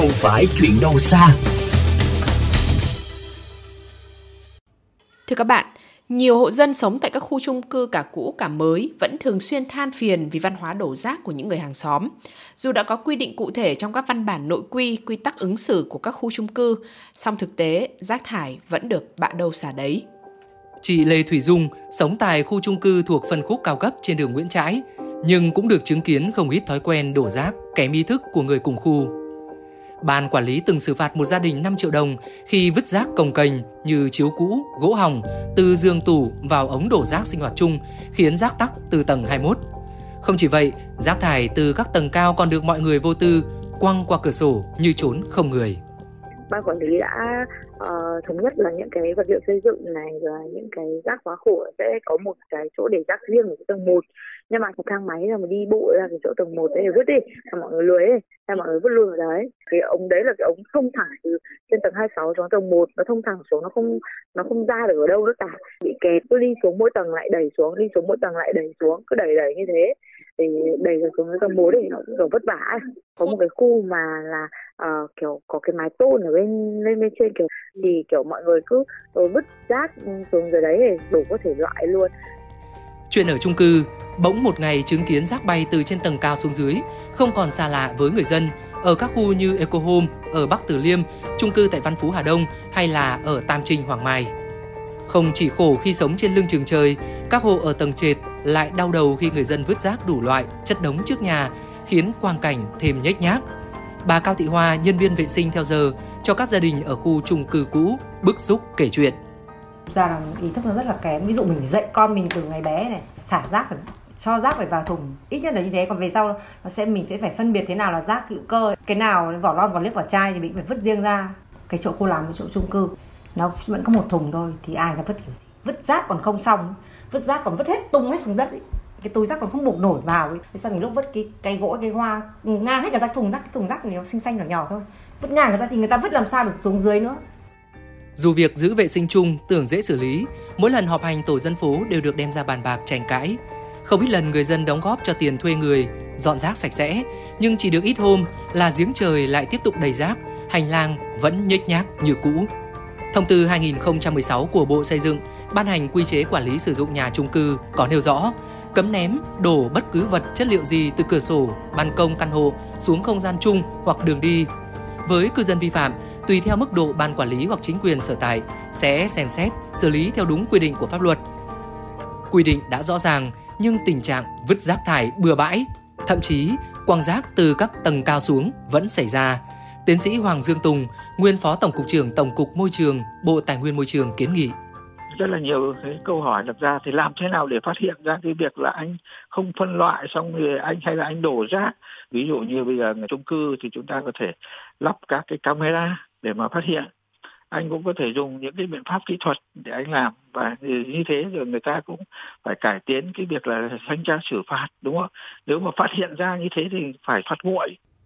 không phải chuyện đâu xa. Thưa các bạn, nhiều hộ dân sống tại các khu chung cư cả cũ cả mới vẫn thường xuyên than phiền vì văn hóa đổ rác của những người hàng xóm. Dù đã có quy định cụ thể trong các văn bản nội quy, quy tắc ứng xử của các khu chung cư, song thực tế rác thải vẫn được bạ đâu xả đấy. Chị Lê Thủy Dung sống tại khu chung cư thuộc phân khúc cao cấp trên đường Nguyễn Trãi, nhưng cũng được chứng kiến không ít thói quen đổ rác, kém ý thức của người cùng khu. Ban quản lý từng xử phạt một gia đình 5 triệu đồng khi vứt rác cồng kềnh như chiếu cũ, gỗ hỏng từ giường tủ vào ống đổ rác sinh hoạt chung, khiến rác tắc từ tầng 21. Không chỉ vậy, rác thải từ các tầng cao còn được mọi người vô tư quăng qua cửa sổ như trốn không người ban quản lý đã uh, thống nhất là những cái vật liệu xây dựng này và những cái rác hóa khổ sẽ có một cái chỗ để rác riêng ở tầng 1 nhưng mà cái thang máy là mình đi bộ ra cái chỗ tầng 1 đấy vứt đi là mọi người lưới ấy, là mọi người vứt luôn ở đấy. Cái ống đấy là cái ống thông thẳng từ trên tầng 26 xuống tầng 1 nó thông thẳng xuống nó không nó không ra được ở đâu nữa cả. Bị kẹt cứ đi xuống mỗi tầng lại đẩy xuống đi xuống mỗi tầng lại đẩy xuống cứ đẩy đẩy như thế để đẩy xuống cái tầng 4 thì nó cũng kiểu vất vả có một cái khu mà là uh, kiểu có cái mái tôn ở bên lên bên trên kiểu thì kiểu mọi người cứ ờ, vứt rác xuống dưới đấy để đổ có thể loại luôn. Chuyện ở chung cư, bỗng một ngày chứng kiến rác bay từ trên tầng cao xuống dưới, không còn xa lạ với người dân. Ở các khu như Eco Home ở Bắc Từ Liêm, chung cư tại Văn Phú Hà Đông hay là ở Tam Trinh Hoàng Mai. Không chỉ khổ khi sống trên lưng trường trời, các hộ ở tầng trệt lại đau đầu khi người dân vứt rác đủ loại chất đống trước nhà, khiến quang cảnh thêm nhếch nhác. Bà Cao Thị Hoa, nhân viên vệ sinh theo giờ, cho các gia đình ở khu chung cư cũ bức xúc kể chuyện. Ra là ý thức nó rất là kém. Ví dụ mình phải dạy con mình từ ngày bé này xả rác phải cho rác phải vào thùng ít nhất là như thế. Còn về sau nó sẽ mình sẽ phải phân biệt thế nào là rác hữu cơ cái nào vỏ lon vỏ liếp vỏ chai thì mình phải vứt riêng ra. Cái chỗ cô làm cái chỗ chung cư nó vẫn có một thùng thôi thì ai nó vứt kiểu gì vứt rác còn không xong vứt rác còn vứt hết tung hết xuống đất ấy. cái túi rác còn không buộc nổi vào ấy. thế sau mình lúc vứt cái cây gỗ cái hoa ừ, ngang hết cả ra thùng rác cái thùng rác nó xinh xanh nhỏ nhỏ thôi vứt ngang người ta thì người ta vứt làm sao được xuống dưới nữa dù việc giữ vệ sinh chung tưởng dễ xử lý, mỗi lần họp hành tổ dân phố đều được đem ra bàn bạc tranh cãi. Không ít lần người dân đóng góp cho tiền thuê người, dọn rác sạch sẽ, nhưng chỉ được ít hôm là giếng trời lại tiếp tục đầy rác, hành lang vẫn nhếch nhác như cũ. Thông tư 2016 của Bộ Xây dựng ban hành quy chế quản lý sử dụng nhà chung cư có nêu rõ cấm ném, đổ bất cứ vật chất liệu gì từ cửa sổ, ban công căn hộ xuống không gian chung hoặc đường đi. Với cư dân vi phạm, tùy theo mức độ ban quản lý hoặc chính quyền sở tại sẽ xem xét xử lý theo đúng quy định của pháp luật. Quy định đã rõ ràng nhưng tình trạng vứt rác thải bừa bãi, thậm chí quăng rác từ các tầng cao xuống vẫn xảy ra. Tiến sĩ Hoàng Dương Tùng, nguyên phó tổng cục trưởng Tổng cục Môi trường, Bộ Tài nguyên Môi trường kiến nghị. Rất là nhiều cái câu hỏi đặt ra thì làm thế nào để phát hiện ra cái việc là anh không phân loại xong thì anh hay là anh đổ rác? Ví dụ như bây giờ chung cư thì chúng ta có thể lắp các cái camera để mà phát hiện. Anh cũng có thể dùng những cái biện pháp kỹ thuật để anh làm và như thế rồi người ta cũng phải cải tiến cái việc là thanh tra xử phạt đúng không? Nếu mà phát hiện ra như thế thì phải phạt nguội.